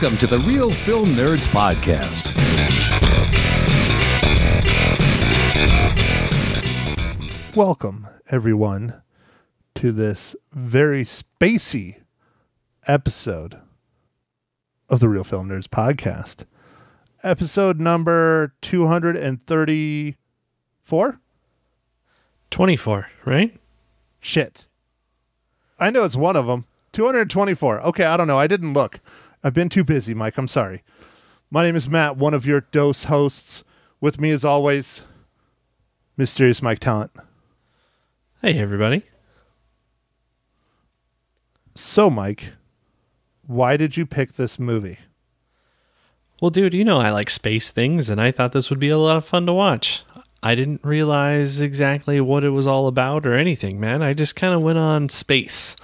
Welcome to the Real Film Nerds Podcast. Welcome, everyone, to this very spacey episode of the Real Film Nerds Podcast. Episode number 234? 24, right? Shit. I know it's one of them. 224. Okay, I don't know. I didn't look. I've been too busy, Mike. I'm sorry. My name is Matt, one of your dose hosts. With me, as always, Mysterious Mike Talent. Hey, everybody. So, Mike, why did you pick this movie? Well, dude, you know I like space things, and I thought this would be a lot of fun to watch. I didn't realize exactly what it was all about or anything, man. I just kind of went on space.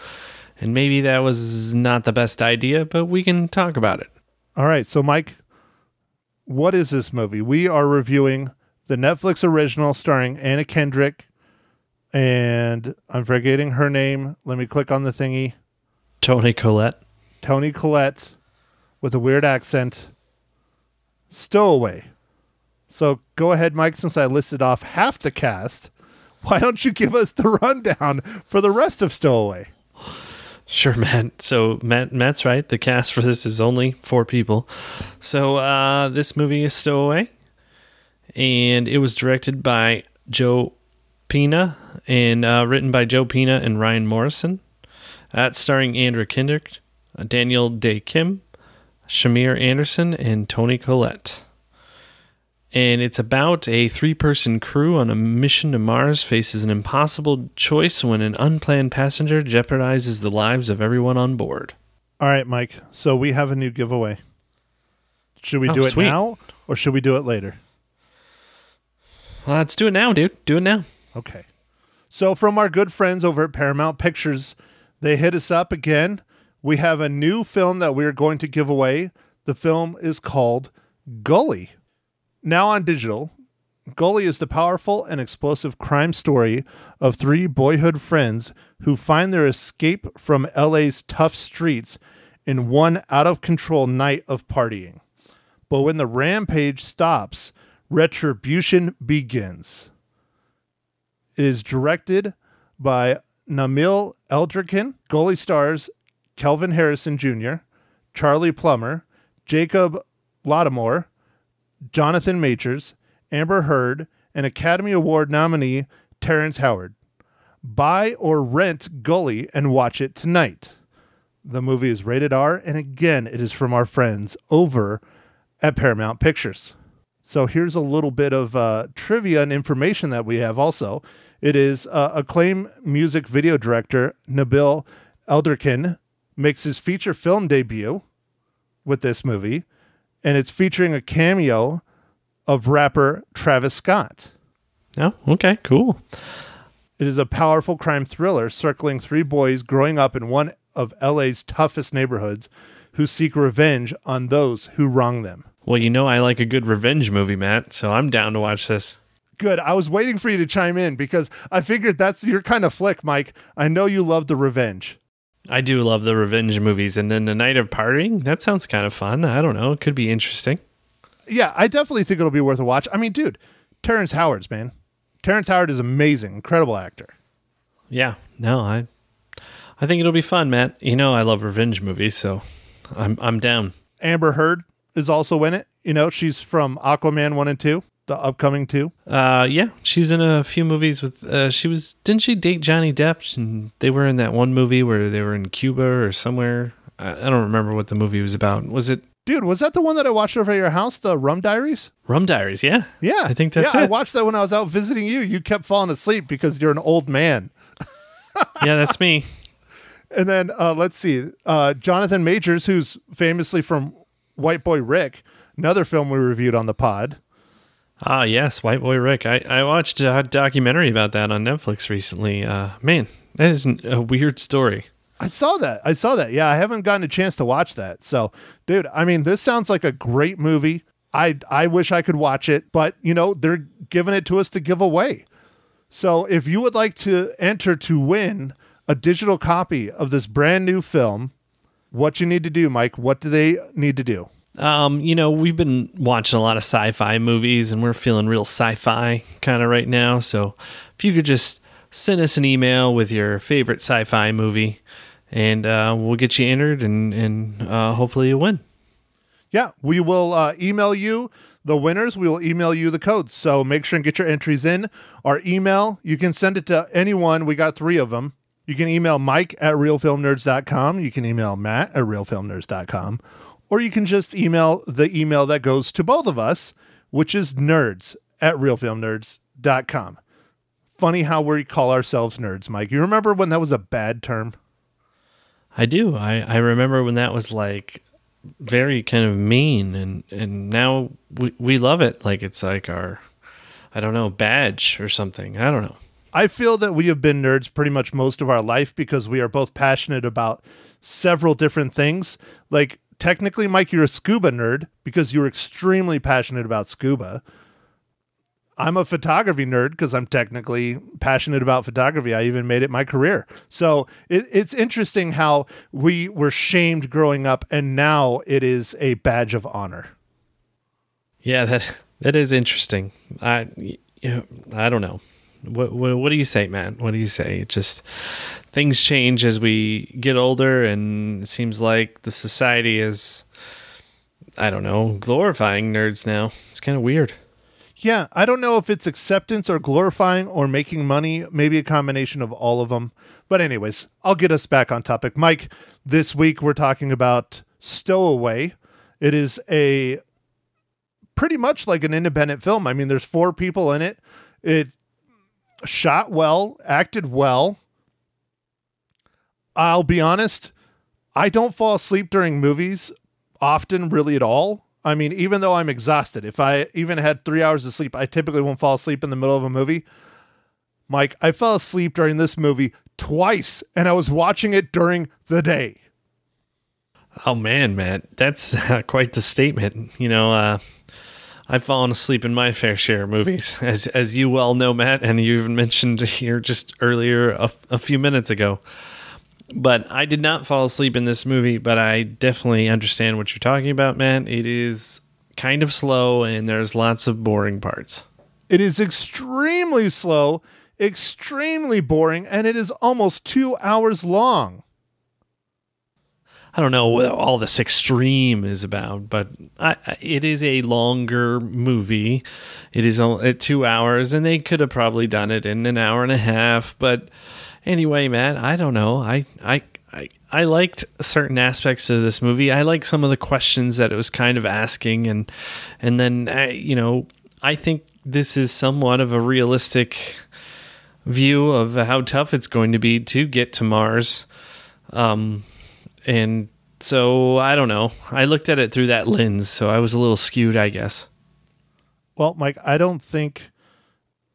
And maybe that was not the best idea, but we can talk about it. All right. So, Mike, what is this movie? We are reviewing the Netflix original starring Anna Kendrick, and I'm forgetting her name. Let me click on the thingy. Toni Collette. Toni Collette with a weird accent. Stowaway. So go ahead, Mike, since I listed off half the cast. Why don't you give us the rundown for the rest of Stowaway? Sure, Matt. So Matt, Matt's right. The cast for this is only four people. So uh, this movie is Stowaway, and it was directed by Joe Penna and uh, written by Joe Penna and Ryan Morrison. That's starring Andrew Kendrick, uh, Daniel Dae Kim, Shamier Anderson, and Toni Collette. And it's about a three person crew on a mission to Mars faces an impossible choice when an unplanned passenger jeopardizes the lives of everyone on board. All right, Mike. So we have a new giveaway. Should we Oh, do it sweet. now or should we do it later? Well, let's do it now, dude. Do it now. Okay. So, from our good friends over at Paramount Pictures, they hit us up again. We have a new film that we're going to give away. The film is called Gully. Now on digital, Gully is the powerful and explosive crime story of three boyhood friends who find their escape from LA's tough streets in one out of control night of partying. But when the rampage stops, retribution begins. It is directed by Nabil Elderkin. Gully stars Kelvin Harrison Jr., Charlie Plummer, Jacob Latimore, Jonathan Majors, Amber Heard, and Academy Award nominee Terrence Howard. Buy or rent Gully and watch it tonight. The movie is rated R, and again, it is from our friends over at Paramount Pictures. So here's a little bit of uh, trivia and information that we have also. It is uh, acclaimed music video director Nabil Elderkin makes his feature film debut with this movie, and it's featuring a cameo of rapper Travis Scott. Oh, okay, cool. It is a powerful crime thriller circling three boys growing up in one of LA's toughest neighborhoods who seek revenge on those who wrong them. Well, you know I like a good revenge movie, Matt, so I'm down to watch this. Good. I was waiting for you to chime in because I figured that's your kind of flick, Mike. I know you love the revenge. I do love the revenge movies, and then the night of partying, that sounds kind of fun. I don't know. It could be interesting. Yeah, I definitely think it'll be worth a watch. I mean, dude, Terrence Howard's man. Terrence Howard is amazing, incredible actor. Yeah, no, I I think it'll be fun, Matt. You know I love revenge movies, so I'm I'm down. Amber Heard is also in it. You know, she's from Aquaman 1 and 2, the upcoming 2. Uh yeah, she's in a few movies with uh she was didn't she date Johnny Depp and they were in that one movie where they were in Cuba or somewhere. I, I don't remember what the movie was about. Was it Dude, was that the one that I watched over at your house, the Rum Diaries? Rum Diaries? Yeah. Yeah. I think that's yeah, I watched that when I was out visiting you. You kept falling asleep because you're an old man. yeah, that's me. And then uh, let's see, uh, Jonathan Majors, who's famously from White Boy Rick, another film we reviewed on the pod. Ah, yes, White Boy Rick. I, I watched a documentary about that on Netflix recently. Uh, man, that is a weird story. I saw that. I saw that. Yeah, I haven't gotten a chance to watch that. So, dude, I mean, this sounds like a great movie. I I wish I could watch it, but you know, they're giving it to us to give away. So, if you would like to enter to win a digital copy of this brand new film, what you need to do, Mike. What do they need to do? Um, you know, we've been watching a lot of sci-fi movies and we're feeling real sci-fi kind of right now. So if you could just send us an email with your favorite sci-fi movie and uh, we'll get you entered and, and uh, hopefully you win. Yeah, we will uh, email you the winners. We will email you the codes. So make sure and get your entries in. Our email, you can send it to anyone. We got three of them. You can email Mike at realfilmnerds.com. You can email Matt at realfilmnerds.com or you can just email the email that goes to both of us, which is nerds at realfilmnerds.com. Funny how we call ourselves nerds, Mike. You remember when that was a bad term? I do. I, I remember when that was like very kind of mean and, and now we, we love it. Like it's like our, I don't know, badge or something. I don't know. I feel that we have been nerds pretty much most of our life because we are both passionate about several different things. Like technically, Mike, you're a scuba nerd because you're extremely passionate about scuba. I'm a photography nerd because I'm technically passionate about photography. I even made it my career. So it, it's interesting how we were shamed growing up, and now it is a badge of honor. Yeah, that that is interesting. I I don't know. What, what, what do you say, man? What do you say? It just things change as we get older, and it seems like the society is, I don't know, glorifying nerds now. It's kind of weird. Yeah, I don't know if it's acceptance or glorifying or making money, maybe a combination of all of them. But, anyways, I'll get us back on topic. Mike, this week we're talking about Stowaway. It is a pretty much like an independent film. I mean, there's four people in it. It shot well, acted well. I'll be honest, I don't fall asleep during movies often, really at all. I mean, even though I'm exhausted, if I even had three hours of sleep, I typically won't fall asleep in the middle of a movie. Mike, I fell asleep during this movie twice, and I was watching it during the day. Oh man, Matt, that's uh, quite the statement. You know, uh, I've fallen asleep in my fair share of movies, as as you well know, Matt, and you even mentioned here just earlier a, a few minutes ago. But I did not fall asleep in this movie, but I definitely understand what you're talking about, man. It is kind of slow, and there's lots of boring parts. It is extremely slow, extremely boring, and it is almost two hours long. I don't know what all this extreme is about, but I, it is a longer movie. It is at two hours, and they could have probably done it in an hour and a half. But anyway, Matt, I don't know. I I I, I liked certain aspects of this movie. I like some of the questions that it was kind of asking, and and then uh, you know I think this is somewhat of a realistic view of how tough it's going to be to get to Mars. Um, and so I don't know. I looked at it through that lens, so I was a little skewed, I guess. Well, Mike, I don't think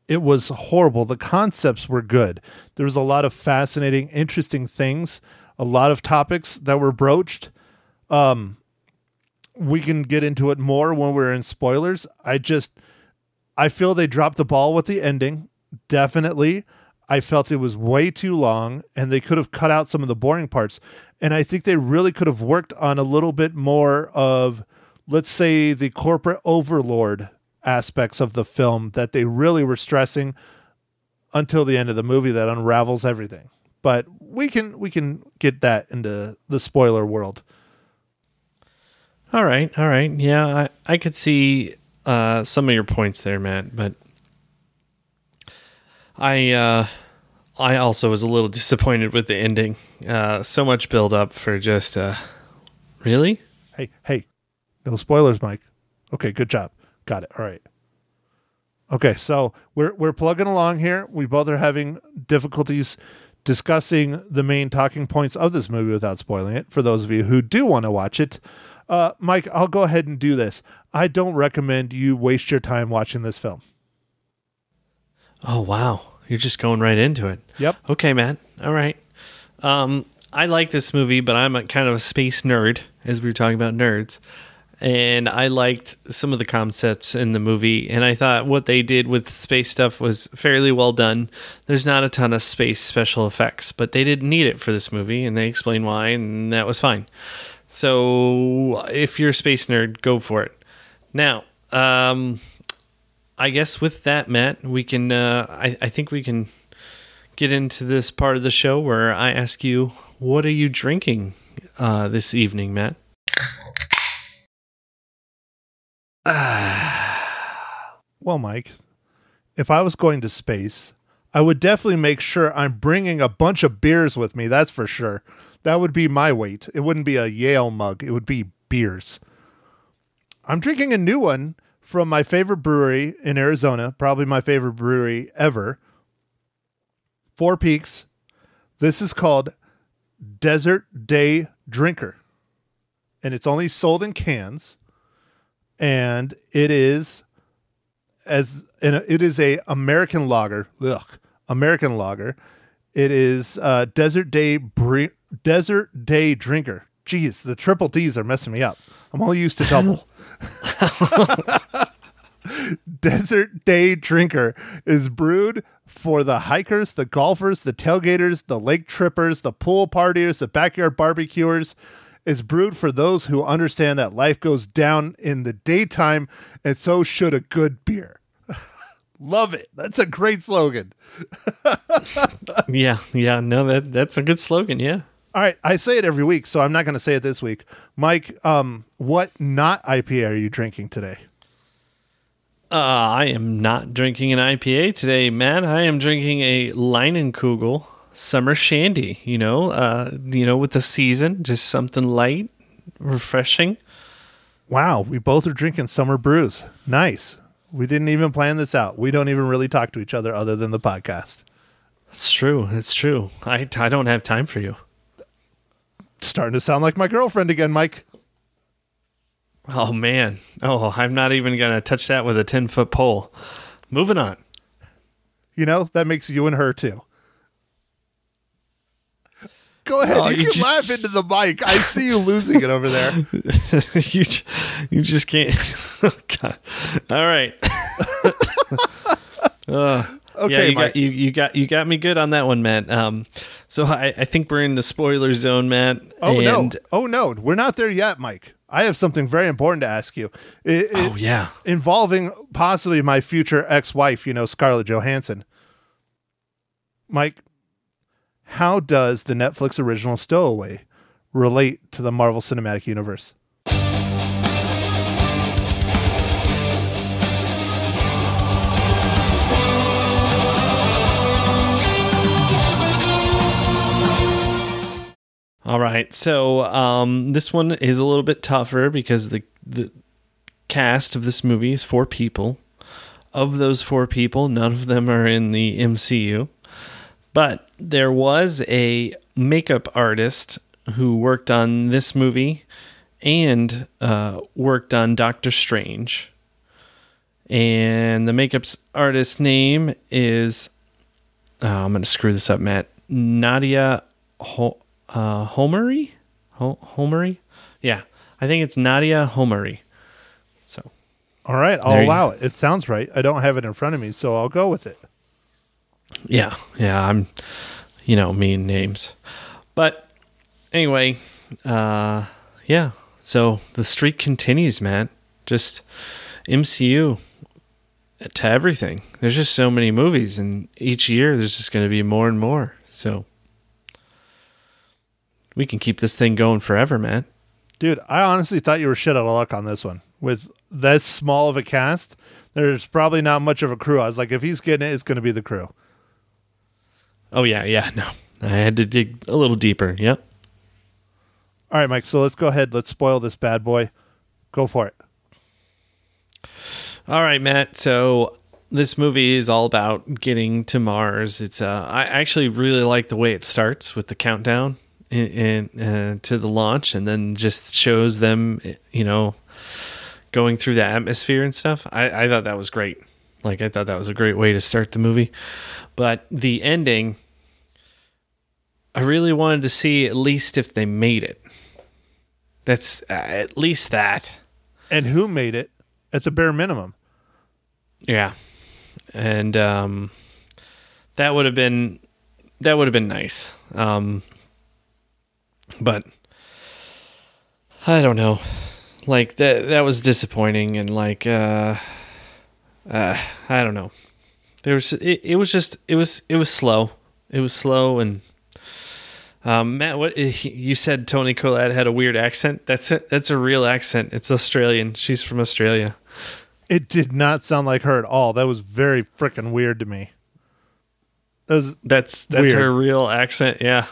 it was horrible. The concepts were good. There was a lot of fascinating, interesting things, a lot of topics that were broached. Um, we can get into it more when we're in spoilers. I just, I feel they dropped the ball with the ending. Definitely. I felt it was way too long and they could have cut out some of the boring parts. And I think they really could have worked on a little bit more of, let's say, the corporate overlord aspects of the film that they really were stressing until the end of the movie that unravels everything. But we can we can get that into the spoiler world. All right, all right. Yeah, I, I could see uh, some of your points there, Matt, but I uh, I also was a little disappointed with the ending. Uh, so much build up for just uh, really. Hey, hey, no spoilers, Mike. Okay, good job. Got it. All right. Okay, so we're we're plugging along here. We both are having difficulties discussing the main talking points of this movie without spoiling it. For those of you who do want to watch it, uh, Mike, I'll go ahead and do this. I don't recommend you waste your time watching this film. Oh wow, you're just going right into it. Yep. Okay, man. All right. Um, I like this movie, but I'm a kind of a space nerd, as we were talking about nerds. and I liked some of the concepts in the movie. And I thought what they did with space stuff was fairly well done. There's not a ton of space special effects, but they didn't need it for this movie, and they explained why, and that was fine. So if you're a space nerd, go for it. Now, um, I guess with that, Matt, we can. Uh, I, I think we can get into this part of the show where I ask you, what are you drinking uh, this evening, Matt? Well, Mike, if I was going to space, I would definitely make sure I'm bringing a bunch of beers with me. That's for sure. That would be my weight. It wouldn't be a Yale mug, it would be beers. I'm drinking a new one from my favorite brewery in Arizona, probably my favorite brewery ever. Four Peaks. This is called Desert Day Drinker. And it's only sold in cans. And it is as it is a American lager. Ugh, American lager. It is uh, Desert Day Bre- Desert Day Drinker. Jeez, the triple D's are messing me up. I'm only used to double. Desert Day Drinker is brewed for the hikers, the golfers, the tailgaters, the lake trippers, the pool partiers, the backyard barbecuers. Is brewed for those who understand that life goes down in the daytime, and so should a good beer. Love it. That's a great slogan. yeah, yeah, no, that that's a good slogan. Yeah. All right, I say it every week, so I'm not going to say it this week. Mike, um, what not IPA are you drinking today? Uh, I am not drinking an IPA today, Matt. I am drinking a Leinenkugel summer shandy. You know, uh, you know, with the season, just something light, refreshing. Wow, we both are drinking summer brews. Nice. We didn't even plan this out. We don't even really talk to each other other than the podcast. It's true. It's true. I I don't have time for you. Starting to sound like my girlfriend again, Mike. Oh man. Oh, I'm not even gonna touch that with a ten foot pole. Moving on. You know, that makes you and her too. Go ahead. Oh, you, you can just- laugh into the mic. I see you losing it over there. you you just can't. God. All right. Uh, Okay, yeah, you Mike. got you, you got you got me good on that one, Matt. Um, so I, I think we're in the spoiler zone, Matt. Oh no! Oh no! We're not there yet, Mike. I have something very important to ask you. It, it- Oh yeah. involving possibly my future ex-wife. You know, Scarlett Johansson. Mike, how does the Netflix original Stowaway relate to the Marvel Cinematic Universe? All right. So um, this one is a little bit tougher because the the cast of this movie is four people. Of those four people, none of them are in the MCU. But there was a makeup artist who worked on this movie and uh, worked on Doctor Strange. And the makeup artist's name is oh, I'm going to screw this up, Matt. Nadia Ho- uh, Homery? Ho- Homery? Yeah, I think it's Nadia Homery. So, All right, I'll There you- allow it. It sounds right. I don't have it in front of me, so I'll go with it. yeah, yeah, I'm, you know, mean names. But anyway, uh, yeah, so the streak continues, man. Just MCU to everything. There's just so many movies, and each year there's just going to be more and more. So we can keep this thing going forever, man. Dude, I honestly thought you were shit out of luck on this one. With this small of a cast, there's probably not much of a crew. I was like, if he's getting it, it's going to be the crew. Oh yeah, yeah, no. I had to dig a little deeper. Yep. All right, Mike. So let's go ahead. Let's spoil this bad boy. Go for it. All right, Matt. So this movie is all about getting to Mars. It's uh, I actually really like the way it starts with the countdown in, in, uh, to the launch, and then just shows them, you know, going through the atmosphere and stuff. I, I thought that was great. Like I thought that was a great way to start the movie, but the ending, I really wanted to see at least if they made it. That's uh, at least that. and who made it at the bare minimum. Yeah. And um that would have been that would have been nice. Um but I don't know. Like that that was disappointing and like uh uh I don't know. There was it, it was just it was it was slow. It was slow and um, Matt, what you said? Toni Collette had a weird accent. That's it. That's a real accent. It's Australian. She's from Australia. It did not sound like her at all. That was very freaking weird to me. That was That's that's Weird. her real accent. Yeah,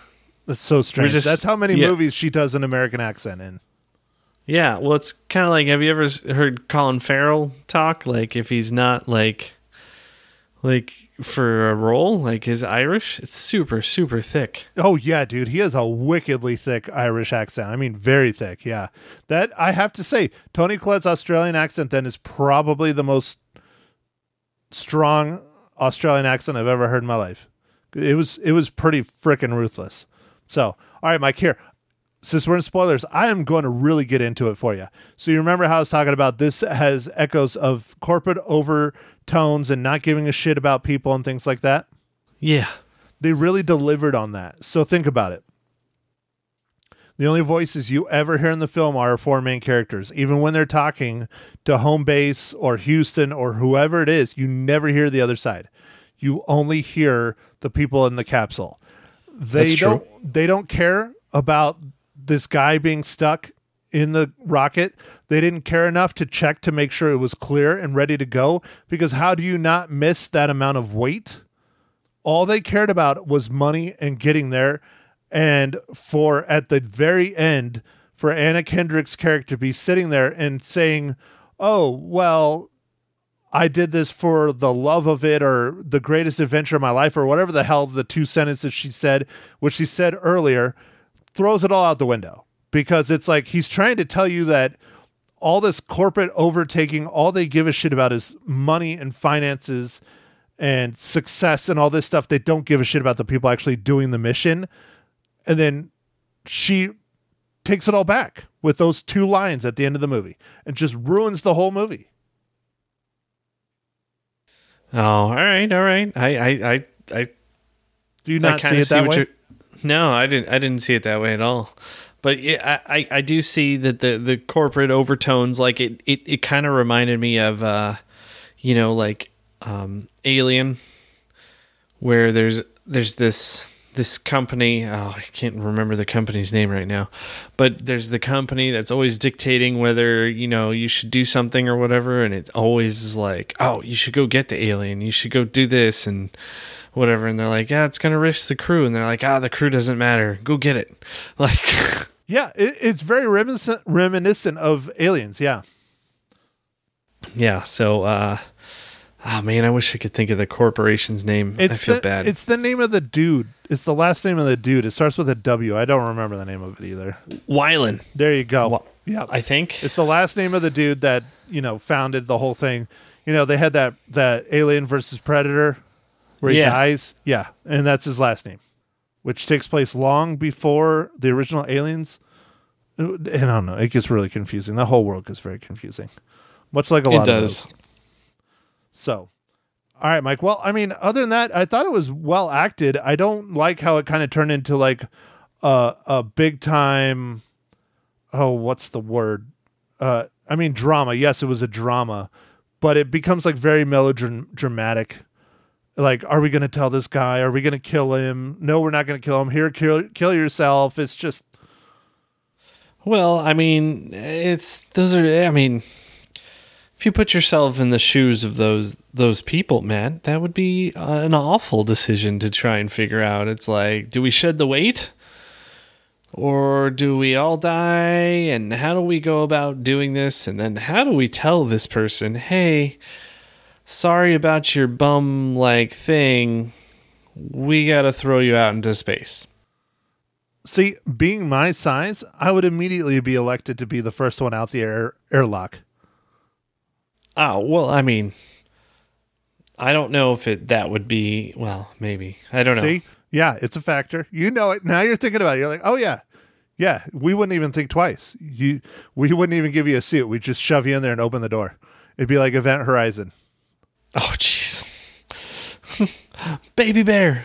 that's so strange. just- that's how many yeah. movies she does an American accent in. yeah. Well, it's kind of like have you ever heard Colin Farrell talk? Like if he's not like like for a role, like his Irish, it's super super thick. Oh yeah, dude, he has a wickedly thick Irish accent. I mean, very thick. Yeah, that I have to say, Toni Collette's Australian accent then is probably the most strong Australian accent I've ever heard in my life. It was it was pretty freaking ruthless. So, all right, Mike, here. Since we're in spoilers, I am going to really get into it for you. So you remember how I was talking about this has echoes of corporate overtones and not giving a shit about people and things like that? Yeah, they really delivered on that. So think about it. The only voices you ever hear in the film are our four main characters. Even when they're talking to home base or Houston or whoever it is, you never hear the other side. You only hear the people in the capsule. They That's don't they don't care about this guy being stuck in the rocket. They didn't care enough to check to make sure it was clear and ready to go because how do you not miss that amount of weight? all they cared about was money and getting there and for at the very end for anna kendrick's character to be sitting there and saying oh well i did this for the love of it or the greatest adventure of my life or whatever the hell the two sentences she said which she said earlier throws it all out the window. Because it's like he's trying to tell you that all this corporate overtaking all they give a shit about is money and finances and success and all this stuff. They don't give a shit about the people actually doing the mission. And then she takes it all back with those two lines at the end of the movie and just ruins the whole movie Oh, all right, all right. I, I, I, I do you not see it that what way No, I didn't. I didn't see it that way at all. But yeah, I, I, I do see that the the corporate overtones, like it, it, it kind of reminded me of, uh, you know, like um, Alien, where there's there's this this company. Oh, I can't remember the company's name right now, but there's the company that's always dictating whether you know you should do something or whatever, and it always is like, oh, you should go get the alien, you should go do this and whatever and they're like yeah it's gonna risk the crew and they're like ah the crew doesn't matter go get it like yeah it, it's very reminiscent reminiscent of aliens yeah yeah so uh oh man i wish i could think of the corporation's name it's i feel the, bad it's the name of the dude it's the last name of the dude it starts with a w i don't remember the name of it either Weyland there you go Wa- yeah i think It's the last name of the dude that you know founded the whole thing. You know, they had that that Alien versus Predator where he Yeah. dies. Yeah, and that's his last name, which takes place long before the original Aliens. And I don't know. It gets really confusing. The whole world gets very confusing, much like a It lot does. of those. So, all right, Mike. Well, I mean, other than that, I thought it was well acted. I don't like how it kind of turned into like a a big time. Oh, what's the word? Uh, I mean, drama. Yes, it was a drama, but it becomes like very melodramatic. Like, are we going to tell this guy? Are we going to kill him? No, we're not going to kill him. Here, kill kill yourself. It's just well i mean it's those are i mean if you put yourself in the shoes of those those people man that would be uh, an awful decision to try and figure out. It's like do we shed the weight? Or do we all die? And how do we go about doing this? And then how do we tell this person hey sorry about your bum like thing. We gotta throw you out into space. See, being my size, I would immediately be elected to be the first one out the air airlock. Oh well i mean i don't know if it that would be well maybe i don't know See, yeah, it's a factor. You know it now. You're thinking about it. You're like, oh yeah, Yeah, we wouldn't even think twice. You, we wouldn't even give you a seat. We'd just shove you in there and open the door. It'd be like Event Horizon. Oh, jeez. Baby bear.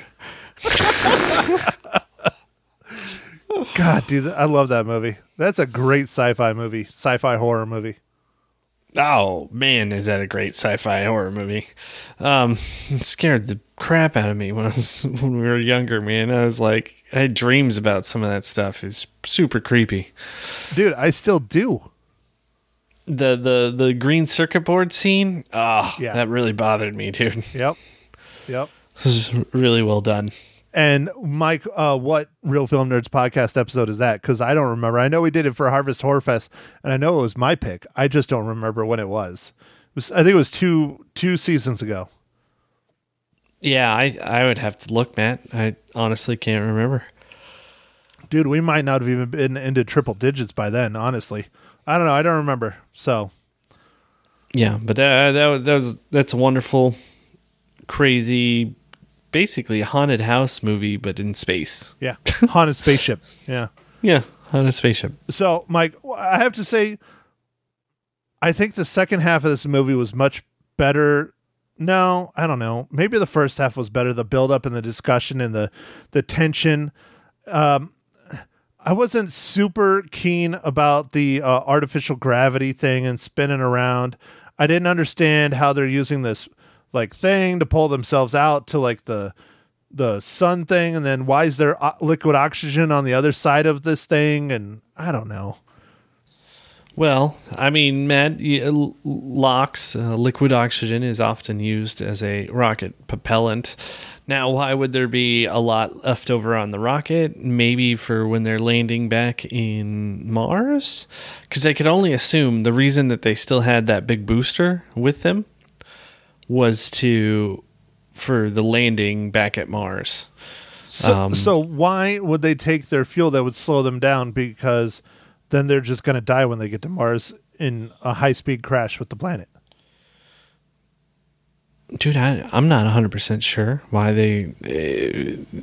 God, dude, I love that movie. That's a great sci-fi movie, sci-fi horror movie. Oh man, is that a great sci-fi horror movie? Um, it scared the crap out of me when I was when we were younger, man. I was like, I had dreams about some of that stuff. It's super creepy. Dude, I still do. The the the green circuit board scene. Oh, Yeah. that really bothered me, dude. Yep. Yep. This is really well done. And Mike, uh, what Real Film Nerds podcast episode is that? Because I don't remember. I know we did it for Harvest Horror Fest, and I know it was my pick. I just don't remember when it was. It was I think it was two two seasons ago. Yeah, I I would have to look, Matt. I honestly can't remember. Dude, we might not have even been into triple digits by then. Honestly, I don't know. I don't remember. So Yeah, but uh, that that was that's a wonderful, crazy, basically a haunted house movie, but in space. yeah, haunted spaceship. Yeah. Yeah, haunted spaceship. So, Mike, I have to say, I think the second half of this movie was much better. No, I don't know. Maybe the first half was better. The build up and the discussion and the the tension. Um, I wasn't super keen about the uh, artificial gravity thing and spinning around. I didn't understand how they're using this like thing to pull themselves out to like the the sun thing and then why is there liquid oxygen on the other side of this thing and i don't know Well, I mean, Matt, LOX uh, liquid oxygen, is often used as a rocket propellant. Now, why would there be a lot left over on the rocket? Maybe for when they're landing back in Mars? Because I could only assume the reason that they still had that big booster with them was to for the landing back at Mars. so, Um, so why would they take their fuel that would slow them down because then they're just going to die when they get to mars in a high speed crash with the planet Dude, I, I'm not 100% sure why they. Uh,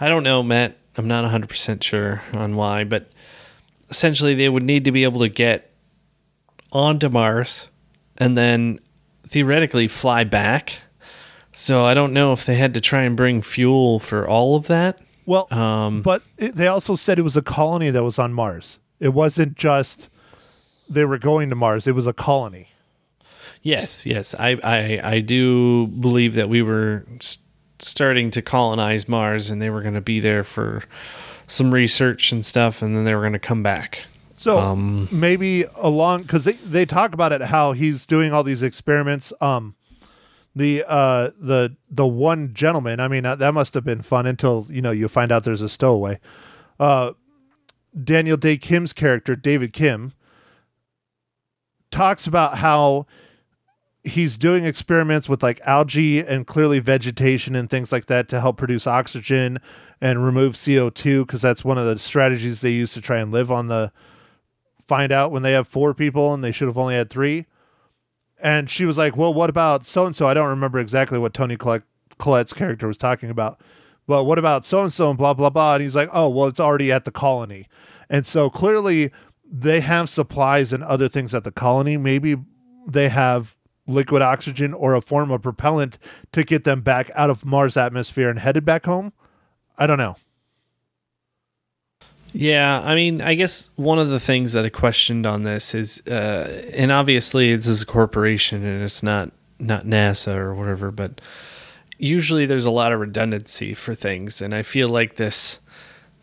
I don't know, Matt. I'm not 100% sure on why, but essentially they would need to be able to get onto Mars and then theoretically fly back. So I don't know if they had to try and bring fuel for all of that. well Um, but it, they also said it was a colony that was on mars it wasn't just they were going to mars it was a colony Yes, yes, I, I, I do believe that we were s- starting to colonize Mars, and they were going to be there for some research and stuff, and then they were going to come back. So Um, maybe along because they, they talk about it how he's doing all these experiments. Um, the uh the the one gentleman. I mean uh, that must have been fun until you know you find out there's a stowaway. Uh, Daniel Dae Kim's character David Kim talks about how he's doing experiments with like algae and clearly vegetation and things like that to help produce oxygen and remove CO2 because that's one of the strategies they use to try and live on the find out when they have four people and they should have only had three. And she was like, Well, what about so and so? I don't remember exactly what Toni Collette, Collette's character was talking about. But what about so and so and blah, blah, blah? And he's like, Oh, well, it's already at the colony. And so clearly they have supplies and other things at the colony. Maybe they have liquid oxygen or a form of propellant to get them back out of Mars atmosphere and headed back home. I don't know. Yeah, I mean, I guess one of the things that I questioned on this is, uh, and obviously this is a corporation and it's not not NASA or whatever, but usually there's a lot of redundancy for things, and I feel like this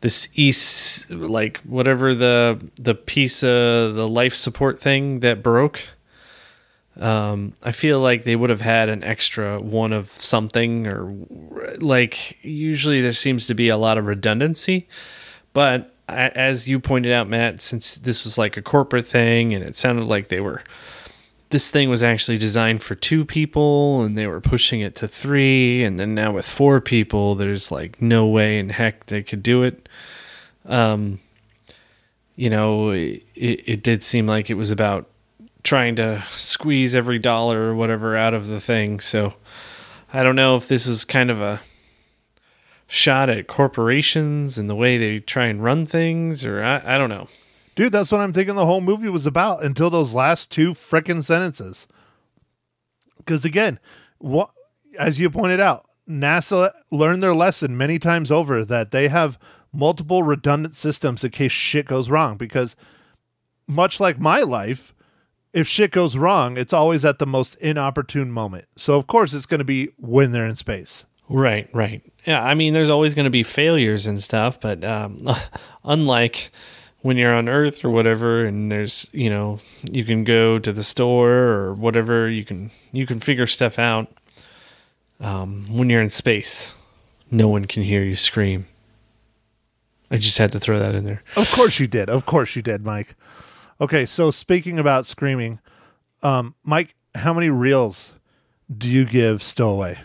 this east like whatever the the piece of the life support thing that broke. Um, I feel like they would have had an extra one of something, or like usually there seems to be a lot of redundancy. But as you pointed out, Matt, since this was like a corporate thing and it sounded like they were, this thing was actually designed for two people and they were pushing it to three. And then now with four people, there's like no way in heck they could do it. Um, you know, it, it did seem like it was about trying to squeeze every dollar or whatever out of the thing. So I don't know if this was kind of a shot at corporations and the way they try and run things, or I, I don't know. Dude, that's what I'm thinking the whole movie was about until those last two frickin' sentences. Because again, what as you pointed out, NASA learned their lesson many times over that they have multiple redundant systems in case shit goes wrong. Because much like my life, if shit goes wrong, it's always at the most inopportune moment. So of course it's going to be when they're in space. Right, right. Yeah, I mean, there's always going to be failures and stuff, but um, unlike when you're on Earth or whatever, and there's you know you can go to the store or whatever, you can you can figure stuff out. Um, when you're in space, no one can hear you scream. I just had to throw that in there. Of course you did. Of course you did, Mike. Okay, so speaking about screaming, um, Mike, how many reels do you give Stowaway?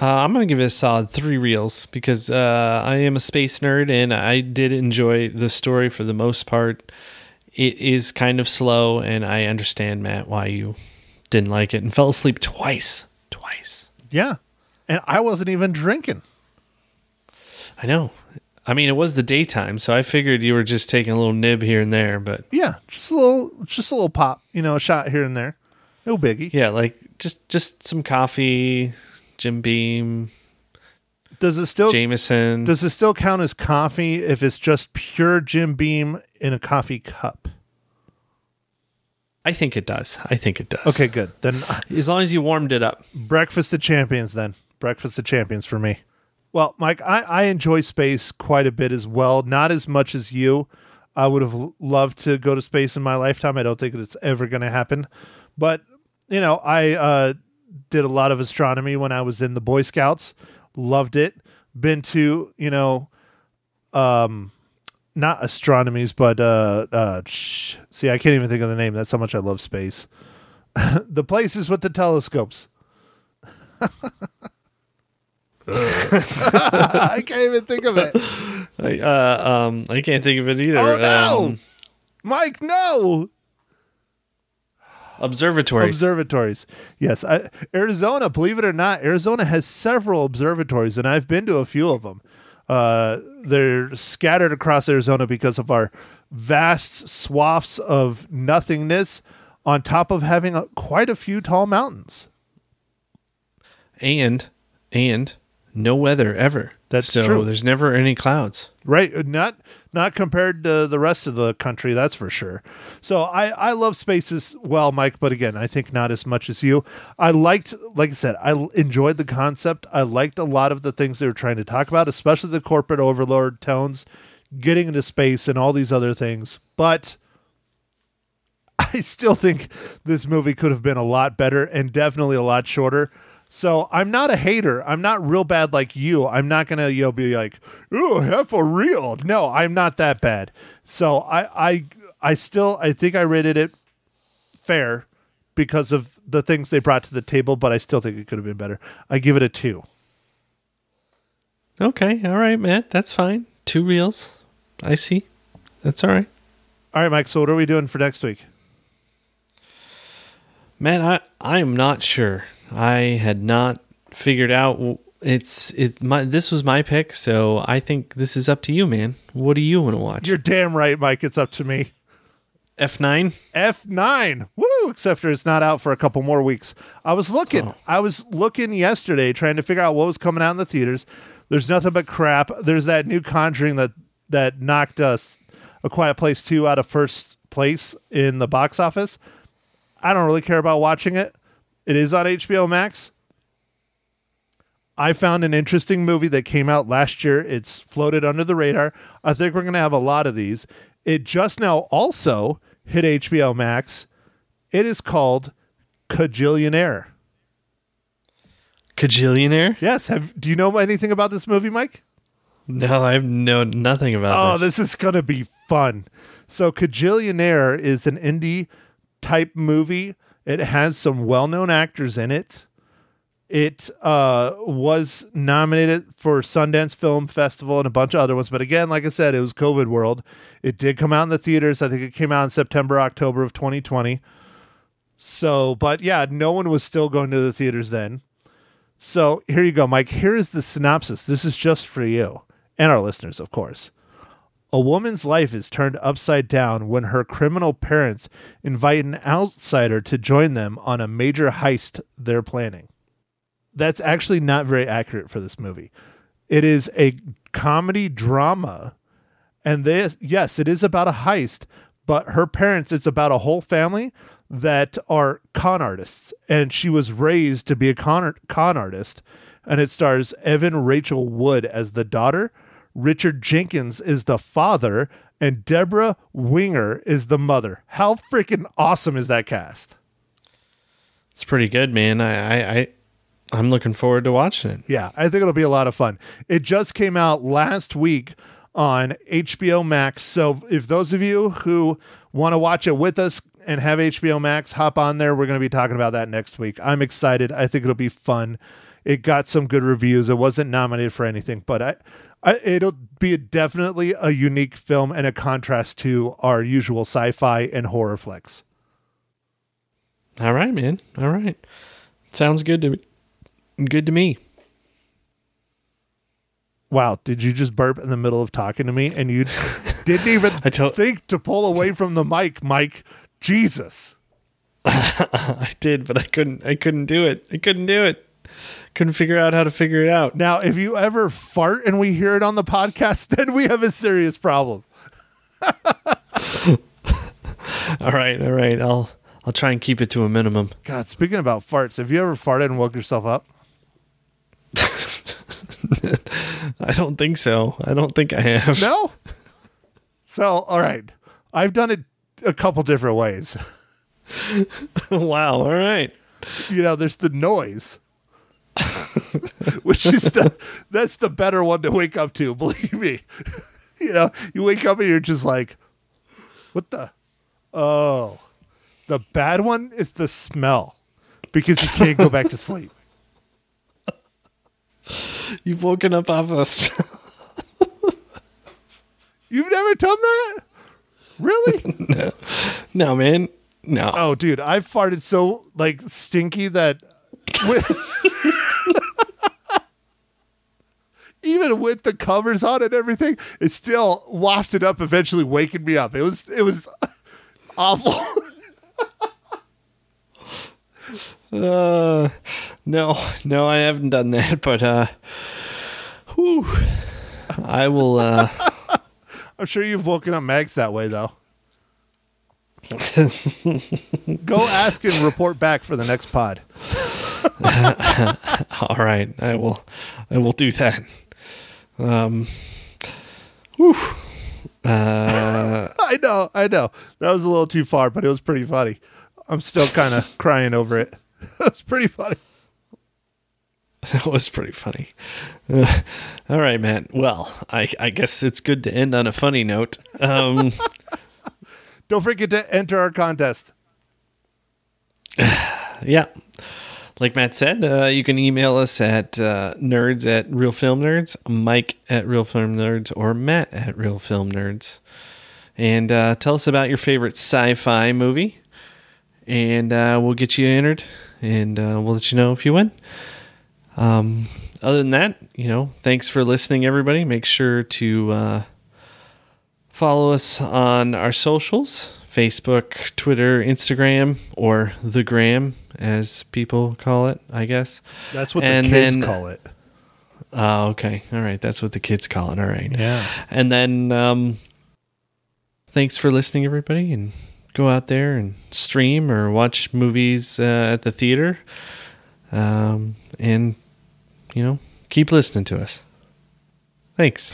Uh, I'm going to give it a solid three reels because uh, I am a space nerd and I did enjoy the story for the most part. It is kind of slow, and I understand, Matt, why you didn't like it and fell asleep twice. Twice. Yeah. And I wasn't even drinking. I know. I mean, it was the daytime, so I figured you were just taking a little nib here and there, but Yeah, just a little just a little pop, you know, a shot here and there. No biggie. yeah, like just just some coffee, Jim Beam, Does it still Jameson. does it still count as coffee if it's just pure Jim Beam in a coffee cup? I think it does. I think it does. Okay, good. Then as long as you warmed it up. breakfast of champions then. Breakfast of champions for me. Well, Mike, I, I enjoy space quite a bit as well. Not as much as you. I would have loved to go to space in my lifetime. I don't think it's ever going to happen. But, you know, I uh, did a lot of astronomy when I was in the Boy Scouts. Loved it. Been to, you know, um, not astronomies, but uh, uh, sh- see, I can't even think of the name. That's how much I love space. the places with the telescopes. I can't even think of it. I, uh, um, I can't think of it either. Oh no, Um, Mike! No observatories. observatories. Yes, I, Arizona. Believe it or not, Arizona has several observatories, and I've been to a few of them. Uh, they're scattered across Arizona because of our vast swaths of nothingness, on top of having a, quite a few tall mountains. and and no weather ever. That's so true. there's never any clouds. Right, not not compared to the rest of the country, that's for sure. So I I love space as well, Mike, but again, I think not as much as you. I liked, like I said, I enjoyed the concept. I liked a lot of the things they were trying to talk about, especially the corporate overlord tones, getting into space and all these other things. But I still think this movie could have been a lot better and definitely a lot shorter. So I'm not a hater. I'm not real bad like you. I'm not gonna you know be like, oh, half a real. No, I'm not that bad. So I I I still I think I rated it fair because of the things they brought to the table, but I still think it could have been better. I give it a two. Okay, all right, Matt. That's fine. Two reels. I see. That's all right. All right, Mike. So what are we doing for next week? Man, I I am not sure. I had not figured out. It's it. My this was my pick, so I think this is up to you, man. What do you want to watch? You're damn right, Mike. It's up to me. F nine. F9. Woo! Except for it's not out for a couple more weeks. I was looking. Oh. I was looking yesterday trying to figure out what was coming out in the theaters. There's nothing but crap. There's that new Conjuring that that knocked us A Quiet Place 2 out of first place in the box office. I don't really care about watching it. It is on HBO Max. I found an interesting movie that came out last year. It's floated under the radar. I think we're going to have a lot of these. It just now also hit HBO Max. It is called Kajillionaire. Kajillionaire? Yes. Have do you know anything about this movie, Mike? No, I know nothing about Oh, this. this is going to be fun. So, Kajillionaire is an indie type movie. It has some well known actors in it. It uh, was nominated for Sundance Film Festival and a bunch of other ones. But again, like I said, it was COVID world. It did come out in the theaters. I think it came out in September, October of 2020. So, but yeah, no one was still going to the theaters then. So here you go, Mike. Here is the synopsis. This is just for you and our listeners, of course. A woman's life is turned upside down when her criminal parents invite an outsider to join them on a major heist they're planning. That's actually not very accurate for this movie. It is a comedy drama, and this, yes, it is about a heist, but her parents, it's about a whole family that are con artists, and she was raised to be a con, con artist. And it stars Evan Rachel Wood as the daughter, Richard Jenkins is the father, and Debra Winger is the mother. How freaking awesome is that cast? It's pretty good, man. I, I, I I'm looking forward to watching it. Yeah, I think it'll be a lot of fun. It just came out last week on HBO Max. So if those of you who want to watch it with us and have HBO Max, hop on there. We're going to be talking about that next week. I'm excited. I think it'll be fun. It got some good reviews. It wasn't nominated for anything, but I, I it'll be a, definitely a unique film and a contrast to our usual sci-fi and horror flicks. All right, man. All right. Sounds good to me. Good to me. Wow, did you just burp in the middle of talking to me and you didn't even I think to pull away from the mic, Mike? Jesus. I did, but I couldn't. I couldn't do it. I couldn't do it. Couldn't figure out how to figure it out. Now, if you ever fart and we hear it on the podcast, then we have a serious problem. All right, all right. I'll I'll try and keep it to a minimum. God, speaking about farts, have you ever farted and woke yourself up? I don't think so. I don't think I have. No? So, all right. I've done it a couple different ways. wow. All right. You know, there's the noise. Which is the that's the better one to wake up to, believe me. you know, you wake up and you're just like, what the oh. The bad one is the smell. Because you can't go back to sleep. You've woken up off the. smell. You've never done that? Really? no, man. No. Oh, dude, I've farted so like stinky that with, even with the covers on and everything, it still wafted up, eventually waking me up. It was it was awful. Uh, no, no, I haven't done that, but uh, whew, I will. Uh, I'm sure you've woken up Mags that way though. Go ask and report back for the next pod. all right, I will. I will do that. Um, whew. Uh, I know, I know. That was a little too far, but it was pretty funny. I'm still kind of crying over it. That was pretty funny. that was pretty funny. Uh, all right, man. Well, I, I guess it's good to end on a funny note. Um, Don't forget to enter our contest. yeah. Like Matt said, uh, you can email us at uh, nerds at Real Film Nerds, Mike at Real Film Nerds, or Matt at Real Film Nerds. And uh, tell us about your favorite sci fi movie. And uh, we'll get you entered and uh, we'll let you know if you win. Um, other than that, you know, thanks for listening, everybody. Make sure to uh, follow us on our socials Facebook, Twitter, Instagram, or the Gram, as people call it, I guess. That's what And the kids then- call it. Oh, okay. All right. That's what the kids call it. All right. Yeah. And then um, thanks for listening, everybody, and go out there and stream or watch movies uh, at the theater. Um, and, you know, keep listening to us. Thanks.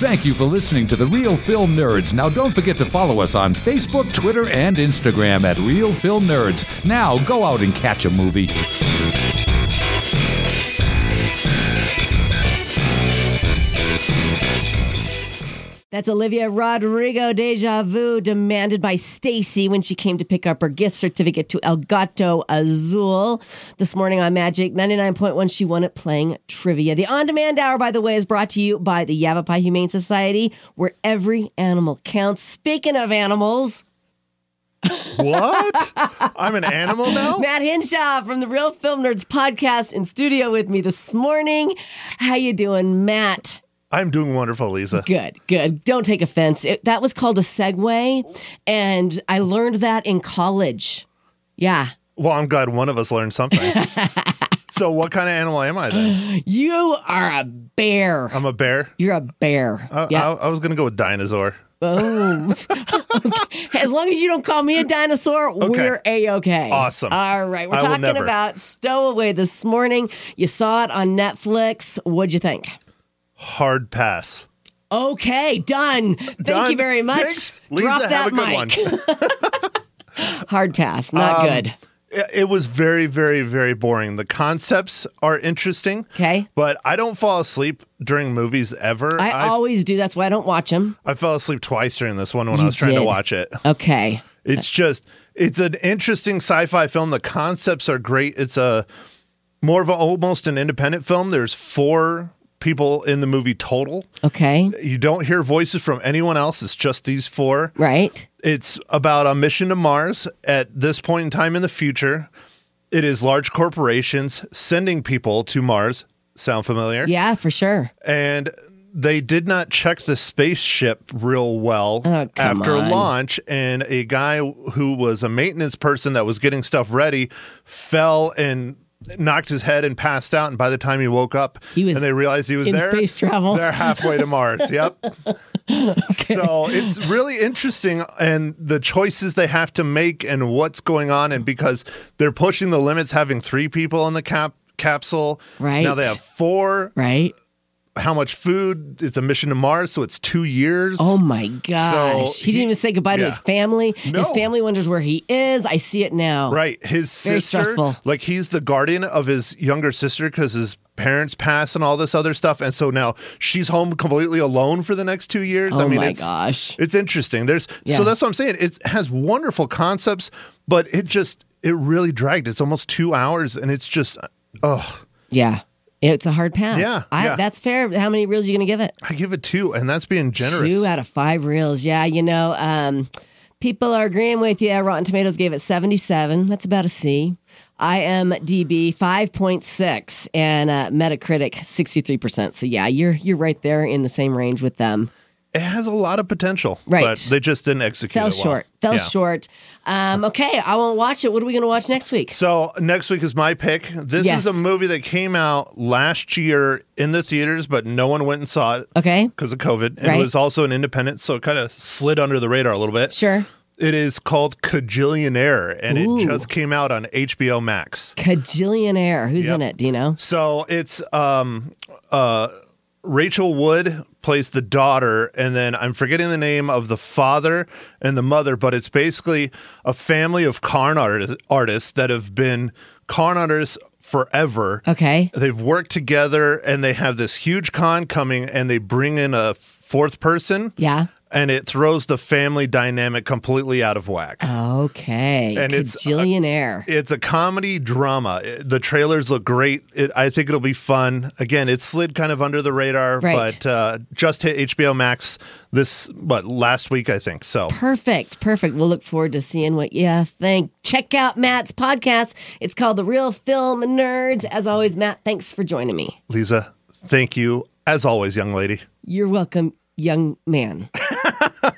Thank you for listening to the Real Film Nerds. Now, don't forget to follow us on Facebook, Twitter, and Instagram at Real Film Nerds. Now, go out and catch a movie. That's Olivia Rodrigo Deja Vu demanded by Stacy when she came to pick up her gift certificate to El Gato Azul. This morning on Magic 99.1, she won it playing trivia. The on demand hour, by the way, is brought to you by the Yavapai Humane Society, where every animal counts. Speaking of animals, What? I'm an animal now? Matt Hinshaw from the Real Film Nerds podcast in studio with me this morning. How you doing, Matt? I'm doing wonderful, Lisa. Good, good. Don't take offense. It, that was called a segue, and I learned that in college. Yeah. Well, I'm glad one of us learned something. so, what kind of animal am I then? You are a bear. I'm a bear. You're a bear. I, yeah. I, I was going to go with dinosaur. Oh. Boom. As long as you don't call me a dinosaur, we're a okay. Awesome. All right. We're I talking about Stowaway this morning. You saw it on Netflix. What'd you think? Hard pass. Okay, done. Thank Done. you very much. Thanks. Lisa, Drop that have a good mic. one. Hard pass. Not Um, good. It was very, very, very boring. The concepts are interesting. Okay. But I don't fall asleep during movies ever. I I, always do. That's why I don't watch them. I fell asleep twice during this one when You I was trying to watch it. Okay. It's just it's an interesting sci-fi film. The concepts are great. It's a more of a, almost an independent film. There's four people in the movie total. Okay. You don't hear voices from anyone else. It's just these four. Right. It's about a mission to Mars at this point in time in the future. It is large corporations sending people to Mars. Sound familiar? Yeah, for sure. and they did not check the spaceship real well Oh, after on. launch and a guy who was a maintenance person that was getting stuff ready fell and knocked his head and passed out and by the time he woke up He was and they realized he was in there space travel. they're halfway to mars yep so it's really interesting and the choices they have to make and what's going on and because they're pushing the limits having three people in the cap capsule Right. now they have four Right. How much food. It's a mission to Mars, so it's two years. Oh my gosh. he, didn't even say goodbye to his family. No. His family wonders where he is. I see it now. Right. His Very sister, stressful. like he's the guardian of his younger sister because his parents pass and all this other stuff. And so now she's home completely alone for the next two years. Oh I mean, my it's, gosh. It's interesting. There's Yeah. so that's what I'm saying. It has wonderful concepts, but it just it really dragged. It's almost two hours, and it's just oh, Yeah. It's a hard pass. Yeah, I, yeah. That's fair. How many reels are you going to give it? I give it two, and that's being generous. Two out of five reels. Yeah, you know, um, people are agreeing with you. Rotten Tomatoes gave it 77. That's about a C. IMDb 5.6 and uh, Metacritic 63%. So yeah, you're you're right there in the same range with them. It has a lot of potential, Right. But they just didn't execute. Fell it well. short. Fell Yeah. short. Um, okay, I won't watch it. What are we going to watch next week? So next week is my pick. This Yes. is a movie that came out last year in the theaters, but no one went and saw it Okay, because of COVID. And Right. it was also an independent, so it kind of slid under the radar a little bit. sure. It is called Kajillionaire, and Ooh. it just came out on HBO Max. Kajillionaire. Who's Yep. in it? Do you know? So it's um uh Rachel Wood plays the daughter, and then I'm forgetting the name of the father and the mother, but it's basically a family of con artists, artists that have been con artists forever. Okay. They've worked together and they have this huge con coming, and they bring in a fourth person, Yeah. And it throws the family dynamic completely out of whack. Okay. And it's, Kajillionaire. It's a comedy drama. It- The trailers look great. It, I think it'll be fun. Again, it slid kind of under the radar, Right. but uh, just hit HBO Max this, but last week, I think. So Perfect. Perfect. We'll look forward to seeing what you think. Check out Matt's podcast. It's called The Real Film Nerds. As always, Matt, thanks for joining me. Lisa, thank you as always, young lady. You're welcome, young man.